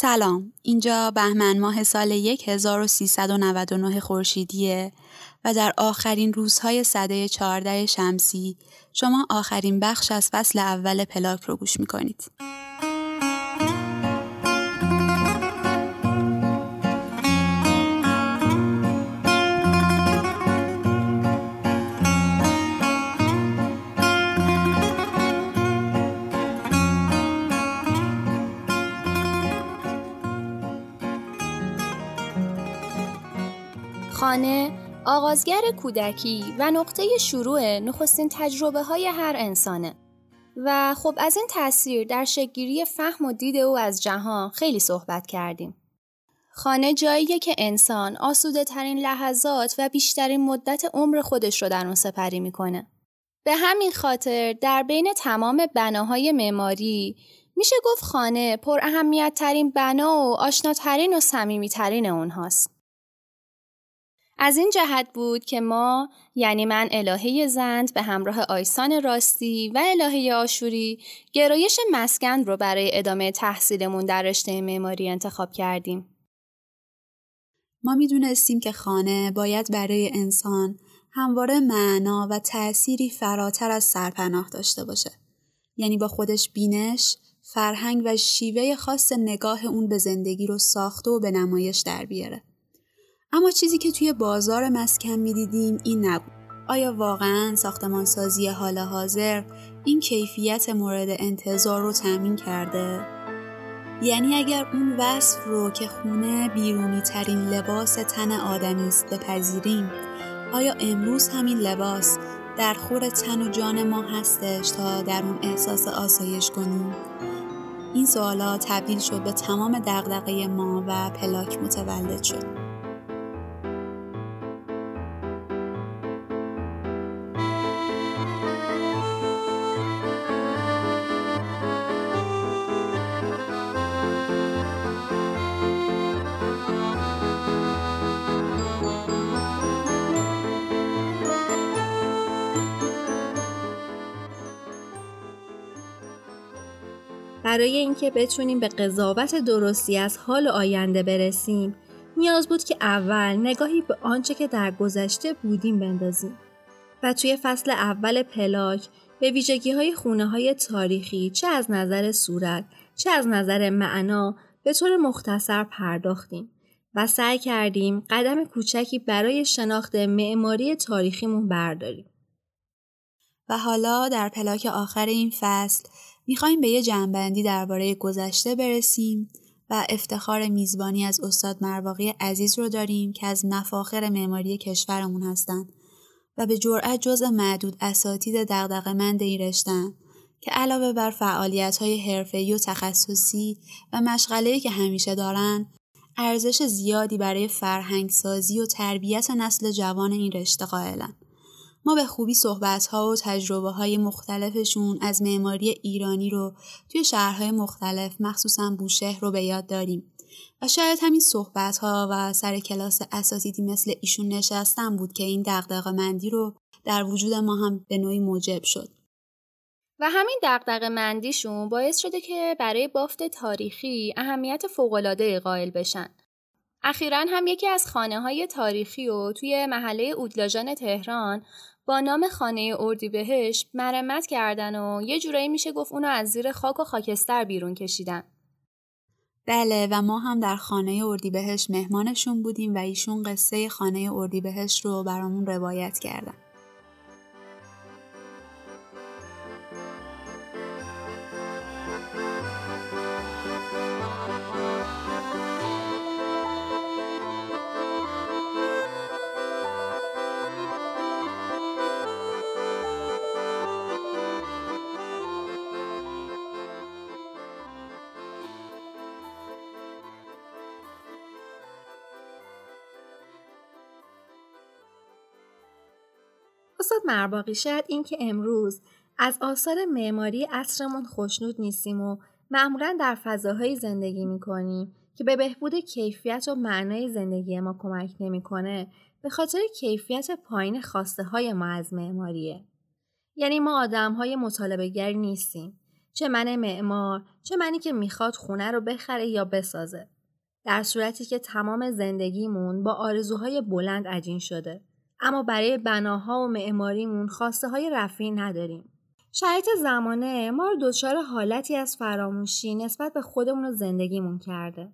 سلام اینجا بهمن ماه سال 1399 خورشیدیه و در آخرین روزهای سده 14 شمسی شما آخرین بخش از فصل اول پلاک رو گوش می‌کنید. خانه آغازگر کودکی و نقطه شروع نخستین تجربه های هر انسانه و خب از این تاثیر در شکلگیری فهم و دید او از جهان خیلی صحبت کردیم. خانه جاییه که انسان آسوده ترین لحظات و بیشترین مدت عمر خودش رو در اون سپری می‌کنه. به همین خاطر در بین تمام بناهای معماری میشه گفت خانه پر اهمیت ترین بنا و آشناترین و صمیمیترین اونهاست. از این جهت بود که ما یعنی من الهه زند به همراه آیسان راستی و الهه آشوری گرایش مسکن رو برای ادامه تحصیلمون در رشته معماری انتخاب کردیم. ما می‌دونستیم که خانه باید برای انسان همواره معنا و تأثیری فراتر از سرپناه داشته باشه. یعنی با خودش بینش، فرهنگ و شیوه خاص نگاه اون به زندگی رو ساخته و به نمایش در بیاره. اما چیزی که توی بازار مسکن می‌دیدیم این نبود. آیا واقعا ساختمانسازی حال حاضر این کیفیت مورد انتظار رو تامین کرده؟ یعنی اگر اون وصف رو که خونه بیرونی ترین لباس تن آدمی است بپذیریم آیا امروز همین لباس در خور تن و جان ما هستش تا در اون احساس آسایش کنیم؟ این سوالات تبدیل شد به تمام دغدغه ما و پلاک متولد شد. برای اینکه بتونیم به قضاوت درستی از حال آینده برسیم نیاز بود که اول نگاهی به آنچه که در گذشته بودیم بندازیم و توی فصل اول پلاک به ویژگی های خونه های تاریخی چه از نظر صورت چه از نظر معنا به طور مختصر پرداختیم و سعی کردیم قدم کوچکی برای شناخت معماری تاریخیمون برداریم. و حالا در پلاک آخر این فصل می‌خوایم به یه جنبندی درباره گذشته برسیم و افتخار میزبانی از استاد مرواقی عزیز رو داریم که از مفاخر معماری کشورمون هستند و به جرأت جز معدود اساتید دغدغه‌مند این رشتن که علاوه بر فعالیت‌های حرفه‌ای و تخصصی و مشغله‌ای که همیشه دارن ارزش زیادی برای فرهنگسازی و تربیت نسل جوان این رشته قائلن. ما به خوبی صحبت ها و تجربه های مختلفشون از معماری ایرانی رو توی شهرهای مختلف مخصوصا بوشهر رو به یاد داریم و شاید همین صحبت ها و سر کلاس اساتیدی مثل ایشون نشستن بود که این دقدقه مندی رو در وجود ما هم به نوعی موجب شد. و همین دقدقه مندیشون باعث شده که برای بافت تاریخی اهمیت فوقالعاده قائل بشن. اخیرا هم یکی از خانه های تاریخی و توی محله اودلاژان تهران با نام خانه اردیبهشت مرمت کردن و یه جورایی میشه گفت اونو از زیر خاک و خاکستر بیرون کشیدن. بله و ما هم در خانه اردیبهشت مهمانشون بودیم و ایشون قصه خانه اردیبهشت رو برامون روایت کردن. استاد مرباقی شاید این که امروز از آثار معماری عصرمون خوشنود نیستیم و معمولا در فضاهایی زندگی می‌کنیم که به بهبود کیفیت و معنای زندگی ما کمک نمی‌کنه به خاطر کیفیت پایین خواسته های ما از معماریه. یعنی ما آدم های مطالبه نیستیم. چه من معمار چه منی که می‌خواد خونه رو بخره یا بسازه در صورتی که تمام زندگیمون با آرزوهای بلند عجین شده اما برای بناها و معماریمون خواسته های رفیع نداریم. شرایط زمانه ما رو دچار حالتی از فراموشی نسبت به خودمون و زندگیمون کرده.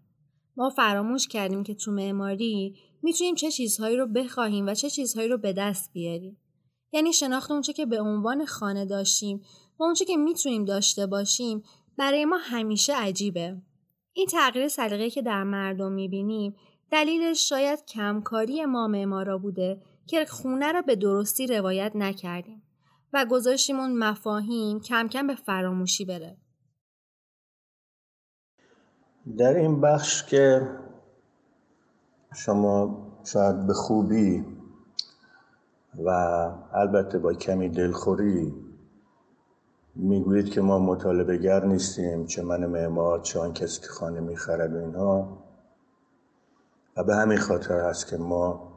ما فراموش کردیم که تو معماری می‌تونیم چه چیزهایی رو بخواهیم و چه چیزهایی رو به دست بیاریم. یعنی شناخت اونچه که به عنوان خانه داشتیم و اونچه که می‌تونیم داشته باشیم برای ما همیشه عجیبه. این تغییر سلیقه‌ای که در مردم می‌بینیم دلیلش شاید کمکاری ما معمارا بوده که خونه را به درستی روایت نکردیم و گذاشتیم اون مفاهیم کم کم به فراموشی بره. در این بخش که شما شاید به خوبی و البته با کمی دلخوری می‌گویید که ما مطالبه گر نیستیم چه من معمار چه آن کسی که خانه می‌خرد و اینها. و به همین خاطر هست که ما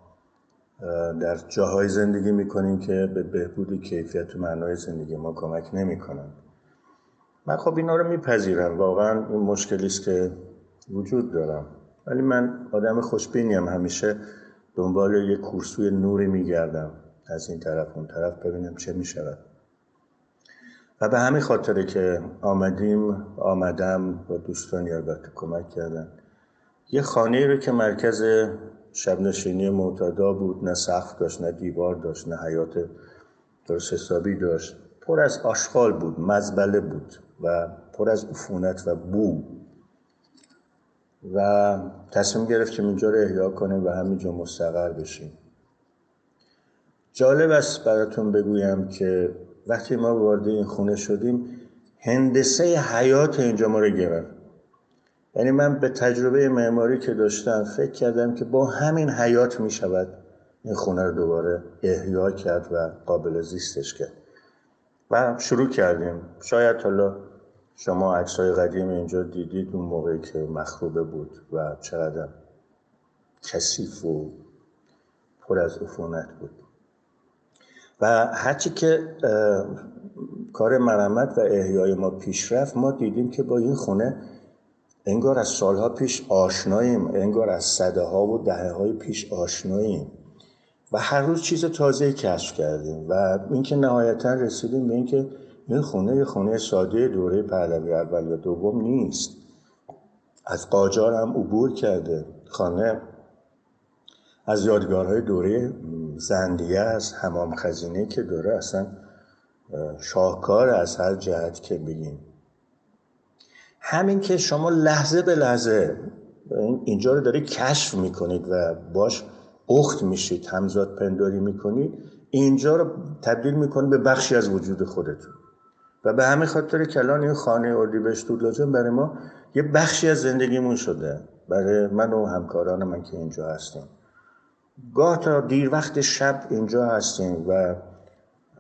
در جاهای زندگی می‌کنیم که به بهبود کیفیت و معنای زندگی ما کمک نمی‌کنند. من خب اینا رو میپذیرم. واقعا این مشکلی است که وجود دارم. ولی من آدم خوشبینیم همیشه دنبال یک کورسوی نوری میگردم. از این طرف اون طرف ببینم چه می‌شود. و به همین خاطره که آمدیم آمدم و دوستانی البته کمک کردن. یه خانه رو که مرکز شب نشینی معتادا بود نه سقف داشت نه دیوار داشت نه حیات درست حسابی داشت. پر از آشغال بود مزبله بود و پر از عفونت و بو. و تصمیم گرفتیم اینجا رو احیا کنیم و همینجا مستقر بشیم. جالب است براتون بگویم که وقتی ما وارد این خونه شدیم هندسه حیات اینجا ما رو گرفت. یعنی من به تجربه معماری که داشتم فکر کردم که با همین حیات می شود این خونه رو دوباره احیا کرد و قابل زیستش کرد. و شروع کردیم. شاید حالا شما عکسای قدیم اینجا دیدید اون موقعی که مخروبه بود و چقدر کثیف و پر از عفونت بود. و هرچی که کار مرمت و احیای ما پیش رفت ما دیدیم که با این خونه انگار از سالها پیش آشناییم انگار از صده ها و دهه های پیش آشناییم. و هر روز چیز تازه کشف کردیم و اینکه نهایتا رسیدیم به اینکه این خونه یه خونه ساده دوره پهلوی اول یا دوم نیست. از قاجار هم عبور کرده خانه. از یادگارهای دوره زندیه است همام خزینه که دوره اصلا شاهکار از هر جهت که بگیم. همین که شما لحظه به لحظه اینجا رو داره کشف می‌کنید و باش اخت میشید همزاد پنداری می‌کنید اینجا رو تبدیل می‌کنید به بخشی از وجود خودتون. و به همین خاطر کلان این خانه اردیبهشت لازم برای ما یه بخشی از زندگیمون شده. برای من و همکاران من که اینجا هستیم. گاه تا دیر وقت شب اینجا هستیم و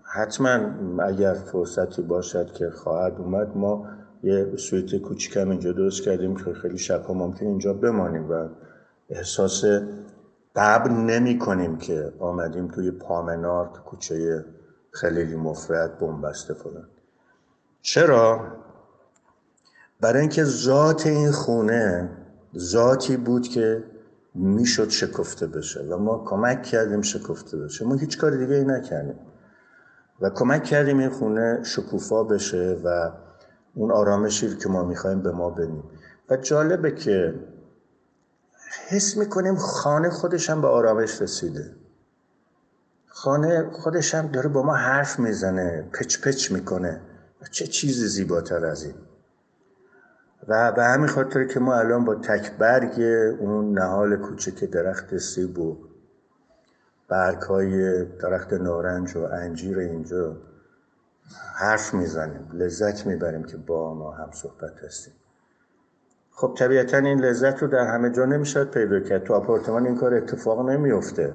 حتما اگر فرصتی باشد که خواهد اومد ما یه سویت کوچیکم اینجا درست کردیم که خیلی شبها ممکن اینجا بمانیم و احساس قبل نمی کنیم که آمدیم توی پامنار تو کوچه خیلی مفرد بنبسته فلان چرا؟ برای اینکه ذات این خونه ذاتی بود که می‌شد شکفته بشه و ما کمک کردیم شکفته بشه ما هیچ کار دیگه ای نکردیم و کمک کردیم این خونه شکوفا بشه و اون آرامشی که ما می‌خوایم به ما بدیم. و جالبه که حس می‌کنیم خانه خودش هم به آرامش رسیده. خانه خودش هم داره با ما حرف می‌زنه پچ پچ می‌کنه. و چه چیزی زیباتر از این. و به همین خاطر که ما الان با تکبرگ اون نهال کوچک درخت سیب و برگ های درخت نارنج و انجیر اینجا حرف می‌زنیم لذت می‌بریم که با ما هم صحبت هستیم. خب طبیعتا این لذت رو در همه جا نمی‌شد پیدا کرد. تو آپارتمان این کار اتفاق نمیفته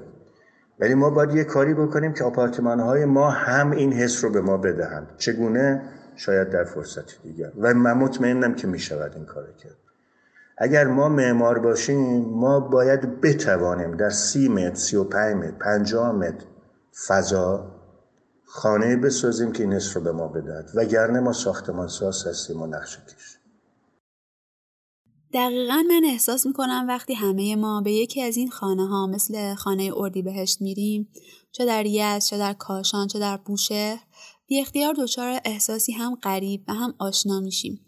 ولی ما باید یه کاری بکنیم که آپارتمان های ما هم این حس رو به ما بدهند. چگونه؟ شاید در فرصتی دیگر. و من مطمئنم که می‌شود این کار کرد. اگر ما معمار باشیم ما باید بتوانیم در سی متر سی و پنج متر پنجاه متر فضا خانه بسازیم که این رو به ما بدهد. وگرنه ما ساختمان ساز هستیم و نقشه کش. دقیقا من احساس می‌کنم وقتی همه ما به یکی از این خانه ها مثل خانه اردی بهشت میریم چه در یز چه در کاشان چه در بوشهر بی اختیار دچار احساسی هم غریب و هم آشنا میشیم.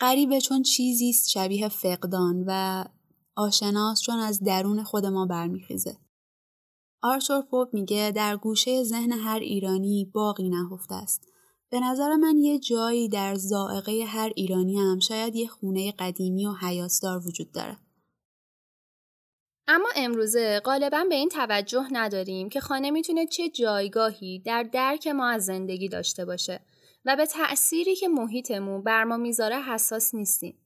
غریبه چون چیزی است شبیه فقدان و آشناس چون از درون خود ما برمیخیزه. آرچور پوپ میگه در گوشه ذهن هر ایرانی باقی نهفته است به نظر من یه جایی در زائقه هر ایرانی هم شاید یه خونه قدیمی و حیاسدار وجود داره. اما امروزه غالبا به این توجه نداریم که خانه می‌تونه چه جایگاهی در درک ما از زندگی داشته باشه و به تأثیری که محیطمون بر ما می‌ذاره حساس نیستیم.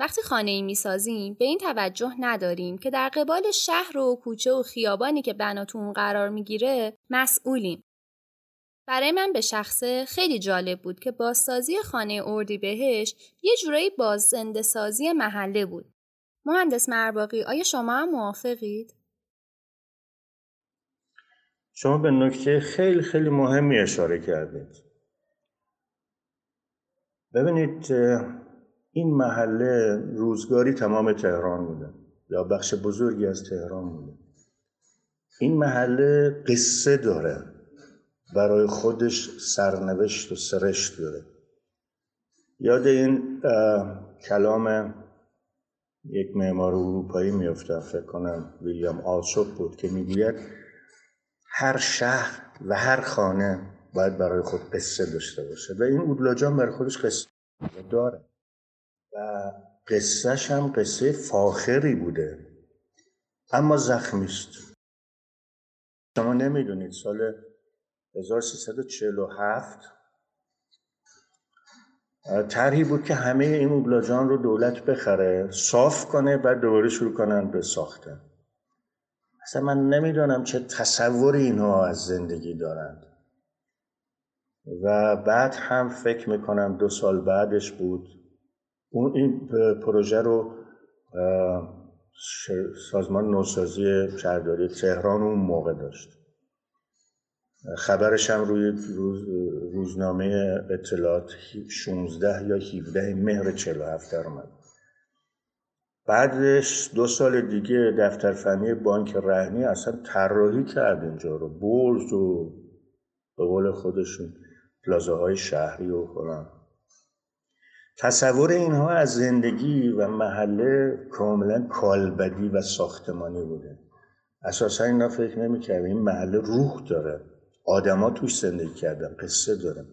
وقتی خانه ای می‌سازیم به این توجه نداریم که در قبال شهر و کوچه و خیابانی که بناتون قرار می‌گیره مسئولیم. برای من به شخصه خیلی جالب بود که بازسازی خانه اردی بهش یه جورایی باززنده سازی محله بود. مهندس مرباقی آیا شما هم موافقید؟ شما به نکته خیلی خیلی مهمی اشاره کردید. ببینید این محله روزگاری تمام تهران بوده یا بخش بزرگی از تهران بوده. این محله قصه داره. برای خودش سرنوشت و سرشت داره. یاد این کلام یک معمار اروپایی میفتم فکر کنم ویلیام آلسوپ بود که می‌گوید هر شهر و هر خانه باید برای خود قصه داشته باشه. و این اودلاجان برای خودش قصه داره. و قصهش هم قصه فاخری بوده. اما زخمیست شما نمی‌دونید سال 1347 طرحی بود که همه این اوبلاجان رو دولت بخره صاف کنه بعد دوباره شروع کنن به ساختن. اصلا من نمی‌دونم چه تصوری اینها از زندگی دارند. و بعد هم فکر می‌کنم دو سال بعدش بود. اون این پروژه رو سازمان نوسازی شهرداری تهران اون موقع داشت. خبرش هم روی روز روزنامه اطلاعات 16 یا 17 مهر 47 در اومد. بعدش دو سال دیگه دفتر فنی بانک رهنی اصلا طراحی کرد اینجا رو برز و به قول خودشون پلازه های شهری و فلان. تصور اینها از زندگی و محله کاملا کالبدی و ساختمانی بوده. اساسا اینا فکر نمی‌کرد این محله روح داره. آدما توش زندگی کردن قصه داره.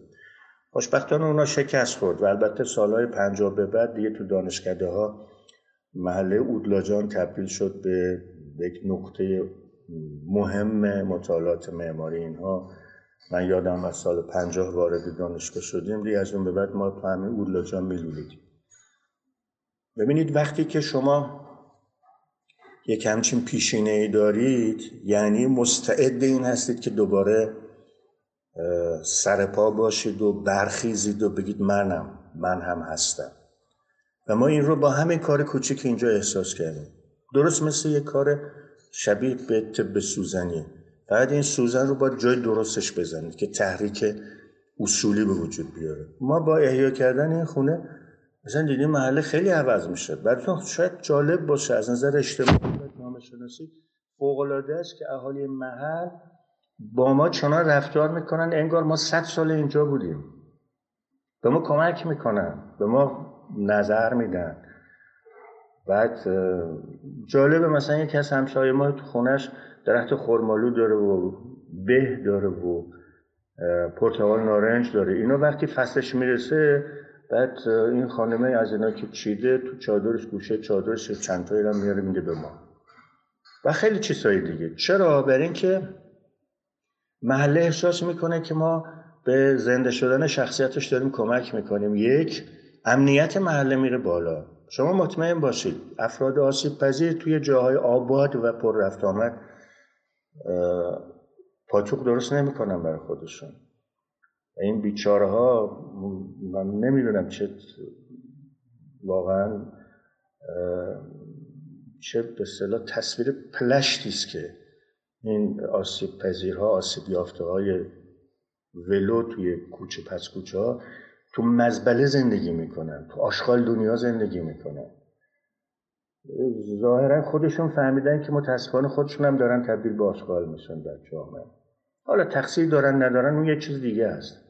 خوشبختانه اونا شکست خورد و البته سالهای پنجاه به بعد دیگه تو دانشکده ها محله اودلاجان تبدیل شد به یک نقطه مهم مطالعات معماری اینها. من یادم از سال پنجاه وارد دانشگاه شدیم دیگه از اون به بعد ما تو همین اودلاجان میلولیدیم. ببینید وقتی که شما یک همچین پیشینه ای دارید یعنی مستعد این هستید که دوباره سرپا باشید و برخیزید و بگید منم من هم هستم. و ما این رو با همین کار کوچیک اینجا احساس کردیم. درست مثل یک کار شبیه به طب سوزنی بعد این سوزن رو با جای درستش بزنید که تحریک اصولی به وجود بیاره. ما با احیا کردن این خونه مثلا دیدیم محله خیلی عوض میشه براتون شاید جالب باشه از نظر اجتماعی و نامه شناسی فوق است که اهالی محل با ما چنان رفتار می‌کنن انگار ما صد سال اینجا بودیم. به ما کمک می‌کنن به ما نظر میدن. بعد جالبه مثلا یکی از همسایه ما تو خونش درخت خرمالو داره و به داره و پرتقال نارنج داره. اینو وقتی فصلش می‌رسه بعد این خانمه از اینا که چیده تو چادرش گوشه چادرش چند تایی رو میاره میده به ما. و خیلی چیزهای دیگه. چرا؟ برای اینکه محله احساس می‌کنه که ما به زنده شدن شخصیتش داریم کمک می‌کنیم. یک امنیت محله میره بالا. شما مطمئن باشید افراد آسیب پذیر توی جاهای آباد و پر رفت آمد پاتوق درست نمی‌کنن برای خودشون. این بیچاره ها من نمی‌دونم چه واقعا چه به اصطلاح تصویر پلشتی است که این آسیب پذیرها آسیب یافته های ولو توی کوچه پس کوچه ها تو مزبله زندگی می‌کنن تو آشغال دنیا زندگی می‌کنن. ظاهرا خودشون فهمیدن که متاسفانه خودشون هم دارن تبدیل به آشغال میشن در جامعه حالا تقصیر دارن ندارن اون یه چیز دیگه است.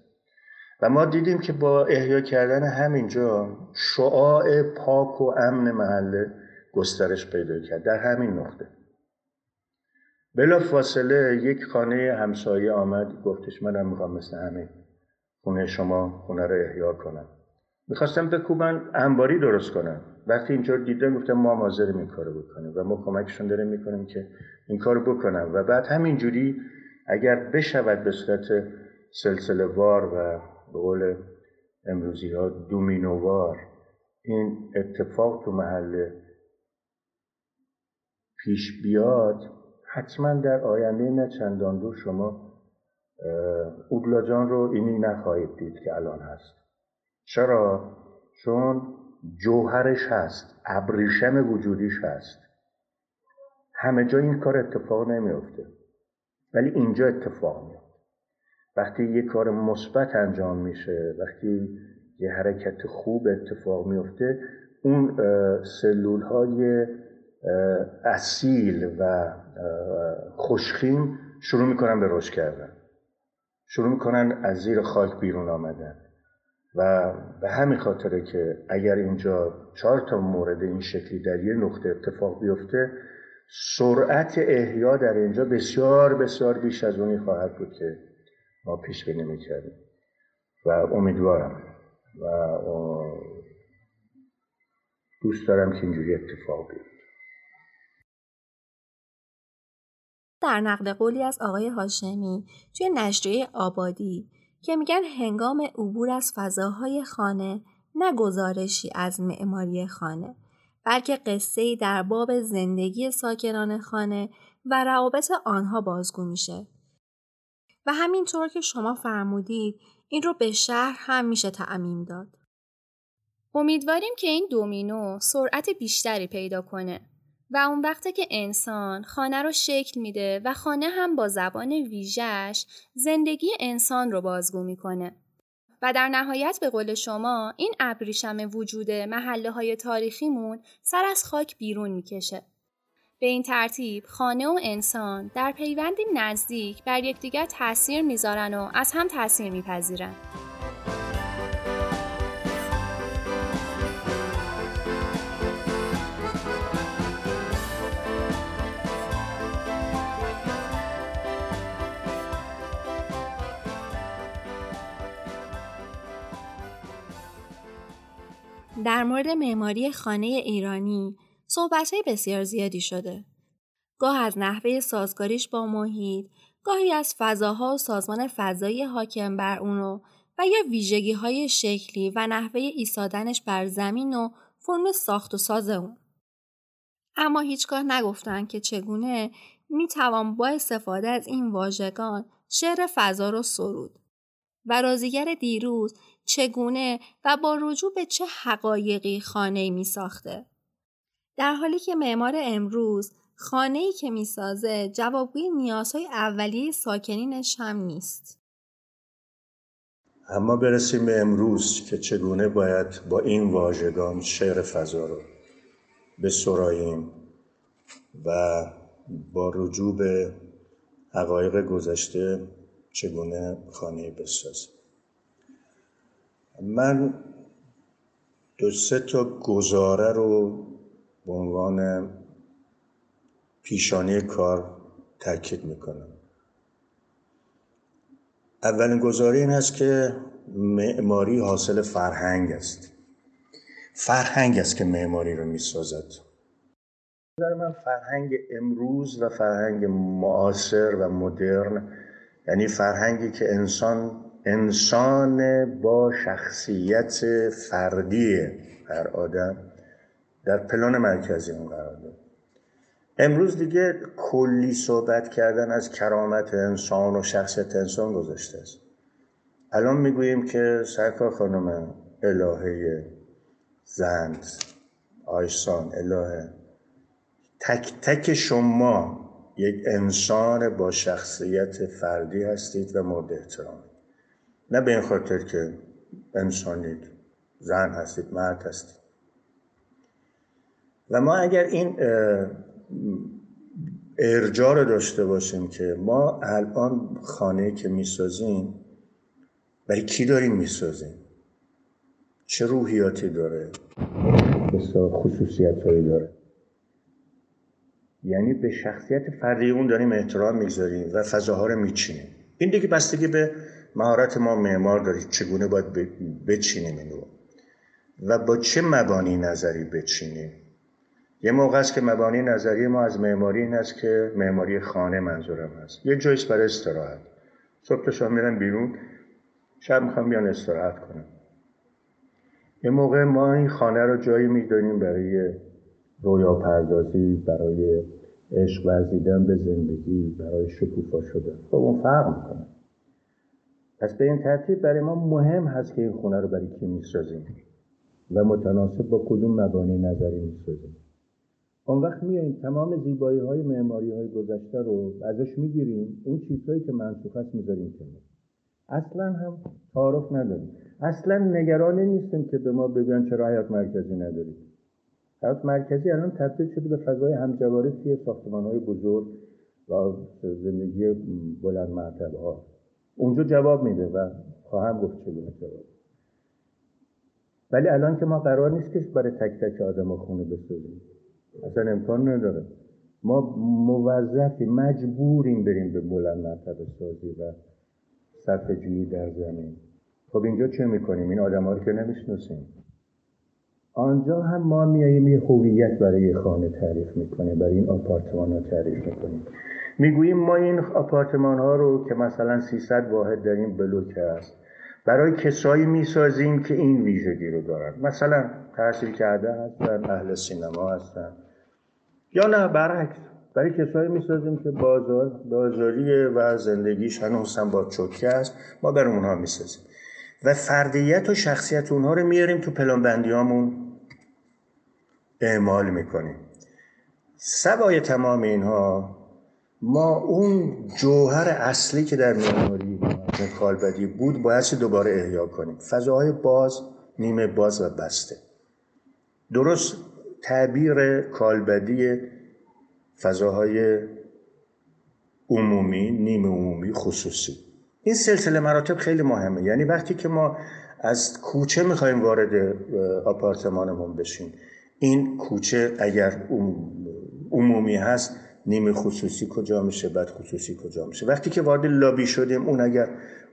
و ما دیدیم که با احیا کردن همینجا شعاع پاک و امن محله گسترش پیدا کرد در همین نقطه. بلا فاصله یک خانه همسایه آمد گفتش منم می‌خوام مثل همین خونه شما خونه رو احیا کنم. می‌خواستم بکوبن انباری درست کنم. وقتی اینجور دیدن گفتم ما حاضریم این کارو بکنیم و ما کمکشون داریم می‌کنیم که این کارو بکنم و بعد همینجوری اگر بشود به صورت سلسله وار و به قول امروزی ها دومینووار این اتفاق تو محله پیش بیاد حتما در آینده نه چندان دور شما اوگلاجان رو اینی نخواهید دید که الان هست چرا؟ چون جوهرش هست ابریشم وجودیش هست. همه جا این کار اتفاق نمیافته. ولی اینجا اتفاق میفته وقتی یه کار مثبت انجام میشه وقتی یه حرکت خوب اتفاق میفته اون سلول های اصیل و خوشخیم شروع می‌کنن به رشد کردن. شروع می‌کنن از زیر خاک بیرون آمدن. و به همین خاطره که اگر اینجا چهار تا مورد این شکلی در یه نقطه اتفاق بیفته سرعت احیا در اینجا بسیار بسیار بیش از اونی خواهد بود که ما پیش بینی می‌کردیم. و امیدوارم و دوست دارم که اینجوری اتفاق بیفته. در نقل قولی از آقای هاشمی توی نشریه آبادی که میگن هنگام عبور از فضاهای خانه نه گزارشی از معماری خانه بلکه قصه در باب زندگی ساکنان خانه و روابط آنها بازگو میشه و همینطور که شما فرمودید این رو به شهر هم میشه تعمیم داد. امیدواریم که این دومینو سرعت بیشتری پیدا کنه و اون وقته که انسان خانه رو شکل میده و خانه هم با زبان ویژش زندگی انسان رو بازگو می‌کنه. و در نهایت به قول شما این ابریشم وجود محله های تاریخیمون سر از خاک بیرون می‌کشه. به این ترتیب خانه و انسان در پیوندی نزدیک بر یکدیگر تاثیر می‌ذارن و از هم تاثیر میپذیرن. در مورد معماری خانه ایرانی صحبت بسیار زیادی شده. گاه از نحوه سازگاریش با محیط، گاهی از فضاها و سازمان فضایی حاکم بر اونو و یا ویژگی های شکلی و نحوه ایستادنش بر زمین و فرم ساخت و ساز اون. اما هیچگاه نگفتن که چگونه می توان با استفاده از این واژگان شعر فضا رو سرود. و رازیگر دیروز چگونه و با رجوع به چه حقایقی خانه می ساخته. در حالی که معمار امروز خانه ای که می‌سازه جوابگوی نیازهای اولیه ساکنینش هم نیست. اما برسیم به امروز که چگونه باید با این واژگان شعر فضا رو بسراییم و با رجوع به حقایق گذشته چگونه خانه بسازیم من دو سه تا گزاره رو به عنوان پیشانی کار تاکید می‌کنم. اولین گزاره این است که معماری حاصل فرهنگ است. فرهنگ است که معماری رو می‌سازد. در من فرهنگ امروز و فرهنگ معاصر و مدرن یعنی فرهنگی که انسان انسان با شخصیت فردی هر آدم در پلان مرکزی اون قرار داد امروز دیگه کلی صحبت کردن از کرامت انسان و شخصیت انسان گذاشته است. الان می‌گوییم که سرکار خانم الهه زند آیسان الهه تک تک شما یک انسان با شخصیت فردی هستید و مورد احترام. نه به این خاطر که انسانید. زن هستید مرد هستید. و ما اگر این ارجاع رو داشته باشیم که ما الان خانه که می‌سازیم برای کی داریم می‌سازیم؟ چه روحیاتی داره؟ بسیار خصوصیت هایی داره. یعنی به شخصیت فردی اون داریم احترام می‌ذاریم و فضاها رو میچینیم. این دیگه بستگی به مهارت ما معمار دارید چگونه باید بچینیم اینو و با چه مبانی نظری بچینیم؟ یه موقع است که مبانی نظری ما از معماری این است که معماری خانه منظورم هست. یه جایست برای استراحت. صبح شام میرم بیرون شب می‌خوام بیان استراحت کنم. یه موقع ما این خانه رو جایی می‌دانیم برای رویا پردازی برای عشق ورزیدن به زندگی برای شکوفا شدن. خب اون فرق می‌کنه. پس به این ترتیب برای ما مهم هست که این خونه رو برای کی می‌سازیم و متناسب با کدوم مبانی نظری می‌سازیم. اون وقت میاییم تمام زیبایی های معماری های گذشته رو ازش می‌گیریم. اون چیزهایی که منسوخ است می‌ذاریم کنار. اصلا هم تعارف نداریم. اصلا نگران نیستیم که به ما بگن چرا حیات مرکزی نداریم حیات مرکزی الان تبدیل شده به فضای همجواری توی ساختمان های بزرگ و زندگی بلند مرتبه ها اونجا جواب میده و خواهم گفت چگونه جواب. ولی الان که ما قرار نیست که برای تک تک آدم خونه بسازیم. اصلا امکان نداره. ما موظفی مجبوریم بریم به بلند مرتبه سازی و صرف جویی در زمین. خب اینجا چه می‌کنیم؟ این آدم رو که نمی‌شناسیم. آنجا هم ما میاییم یه هویت برای خانه تعریف می‌کنیم برای این آپارتمان ها تعریف می‌کنیم. می‌گوییم ما این آپارتمان ها رو که مثلا 300 واحد این بلوک هست برای کسایی می‌سازیم که این ویژگی رو دارن. مثلا تحصیل کرده هستن اهل سینما هستن. یا نه برعکس. برای کسایی می‌سازیم که بازار بازاری و زندگیش هنوز هم با چوکه است ما برای اونها می‌سازیم. و فردیت و شخصیت اونها رو میاریم تو پلان بندیامون اعمال می‌کنیم. سوای تمام اینها ما اون جوهر اصلی که در معماری کالبدی بود باید دوباره احیا کنیم. فضاهای باز نیمه باز و بسته. درست تعبیر کالبدی فضاهای عمومی نیمه عمومی خصوصی. این سلسله مراتب خیلی مهمه. یعنی وقتی که ما از کوچه می‌خوایم وارد آپارتمانمون بشیم این کوچه اگر عمومی هست نیمه خصوصی کجا میشه بعد خصوصی کجا میشه. وقتی که وارد لابی شدیم اون اگر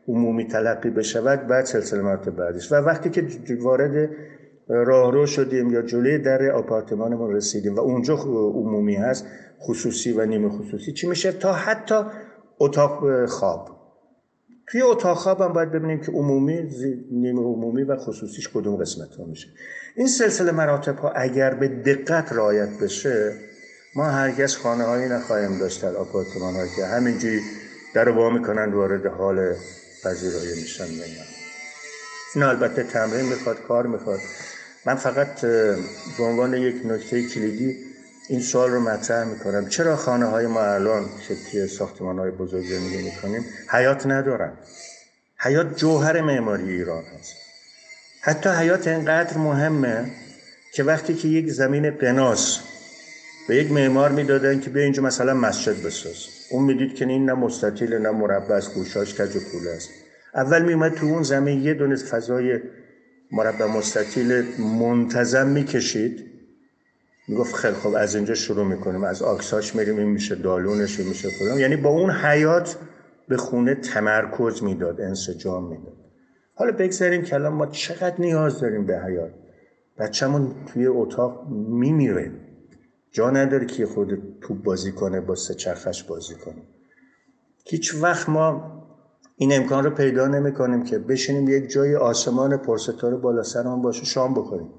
عمومی تلقی بشود بعد سلسله مراتب بعدش و وقتی که وارد راهرو شدیم یا جلوی در آپارتمانمون رسیدیم و اونجا عمومی هست خصوصی و نیمه خصوصی چی میشه؟ تا حتی اتاق خواب. توی اتاق خواب هم باید ببینیم که عمومی نیمه عمومی و خصوصیش کدوم قسمت ها میشه. این سلسله مراتب ها اگر به دقت رعایت بشه ما هرگز خانه هایی نخواهیم داشت در آپارتمان هایی که همینجوری در با می‌کنن وارد حال پذیرایی میشن این البته تمرین می‌خواد کار می‌خواد. من فقط به عنوان یک نکته کلیدی این سوال رو مطرح می‌کنم. چرا خانه های ما الان توی ساختمان های بزرگ زندگی می‌کنیم؟ حیات ندارن. حیات جوهر معماری ایران هست. حتی حیات اینقدر مهمه که وقتی که یک زمین قناس به یک معمار می‌دادن که به اینجا مثلا مسجد بساز. اون می‌دید که این نه مستطیل نه مربع است گوشاش کج و کوله است. اول میومد تو اون زمین یه دونه فضای مربع مستطیل منتظم می‌کشید. می‌گفت خیلی خب از اینجا شروع می‌کنیم. از آکساش میریم این میشه دالونش این میشه فلان. یعنی با اون حیات به خونه تمرکز می‌داد انسجام می‌داد. حالا بگذاریم که الان ما چقدر نیاز داریم به حیات. بچه‌مون توی اتاق میمیره. جا نداره که خود توپ بازی کنه با سه چرخش بازی کنه. هیچ وقت ما این امکان رو پیدا نمی کنیم که بشینیم یک جای آسمان پرستاره بالا سرمون باشه شام بخوریم.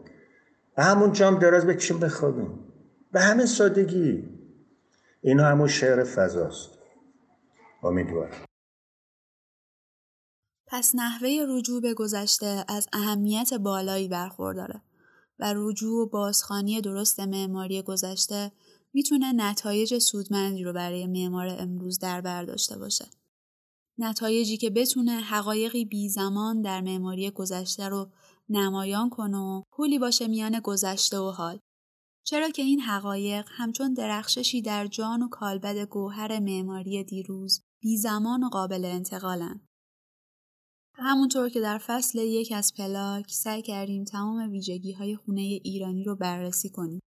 و همون جام دراز بکشیم بخوابیم؟ به همین سادگی. اینا همون شعر فضاست. امیدوارم. پس نحوه رجوع به گذشته از اهمیت بالایی برخورداره. و رجوع و بازخانی درست معماری گذشته می‌تونه نتایج سودمندی رو برای معمار امروز در بر داشته باشه. نتایجی که بتونه حقایقی بی زمان در معماری گذشته رو نمایان کنه و پولی باشه میان گذشته و حال. چرا که این حقایق همچون درخششی در جان و کالبد گوهر معماری دیروز بی زمان و قابل انتقالن. همونطور که در فصل یک از پلاک سعی کردیم تمام ویژگی های خونه ایرانی رو بررسی کنیم.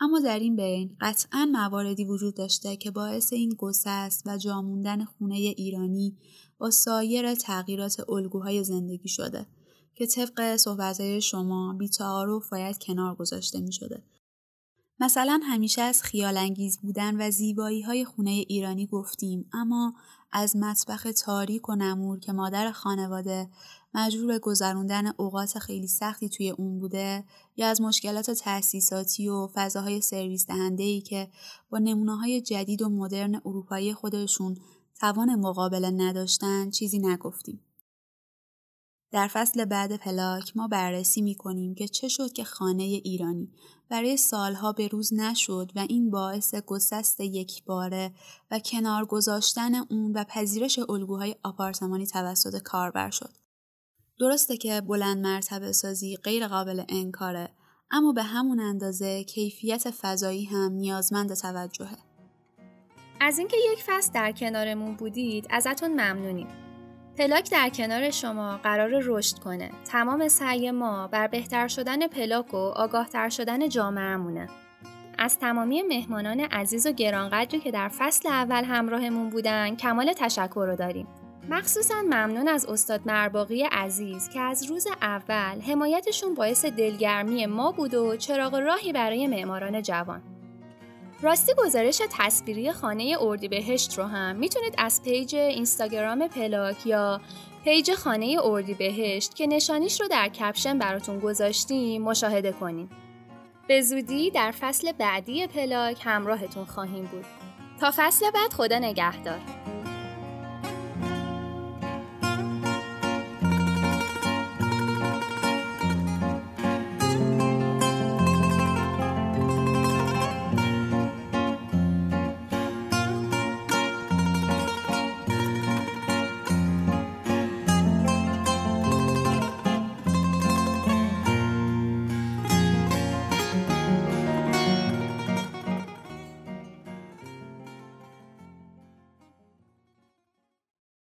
اما در این بین قطعا مواردی وجود داشته که باعث این گسست و جاموندن خونه ایرانی با سایر تغییرات الگوهای زندگی شده که طبق صحبتهای شما بی تعارف باید کنار گذاشته می شده. مثلا همیشه از خیال انگیز بودن و زیبایی های خونه ایرانی گفتیم اما از مطبخ تاریک و نمور که مادر خانواده مجبور به گذروندن اوقات خیلی سختی توی اون بوده یا از مشکلات تأسیساتی و فضاهای سرویس دهنده ای که با نمونه های جدید و مدرن اروپایی خودشون توان مقابله نداشتن چیزی نگفتیم. در فصل بعد پلاک ما بررسی می کنیم که چه شد که خانه ایرانی برای سالها به روز نشد و این باعث گسست یکباره و کنار گذاشتن اون و پذیرش الگوهای آپارتمانی توسط کاربر شد. درسته که بلند مرتبه سازی غیر قابل انکاره اما به همون اندازه کیفیت فضایی هم نیازمند توجهه. از اینکه یک فصل در کنارمون بودید ازتون ممنونیم. پلاک در کنار شما قرار رشد کنه. تمام سعی ما بر بهتر شدن پلاک و آگاهتر شدن جامعهمونه. از تمامی مهمانان عزیز و گرانقدری که در فصل اول همراهمون بودن کمال تشکر رو داریم. مخصوصا ممنون از استاد مرباقی عزیز که از روز اول حمایتشون باعث دلگرمی ما بود و چراغ راهی برای معماران جوان. راستی گزارش تصویری خانه اردیبهشت رو هم می‌تونید از page اینستاگرام پلاک یا page خانه اردیبهشت که نشانیش رو در caption براتون گذاشتیم مشاهده کنید. به زودی در فصل بعدی پلاک همراهتون خواهیم بود. تا فصل بعد خدا نگهدار.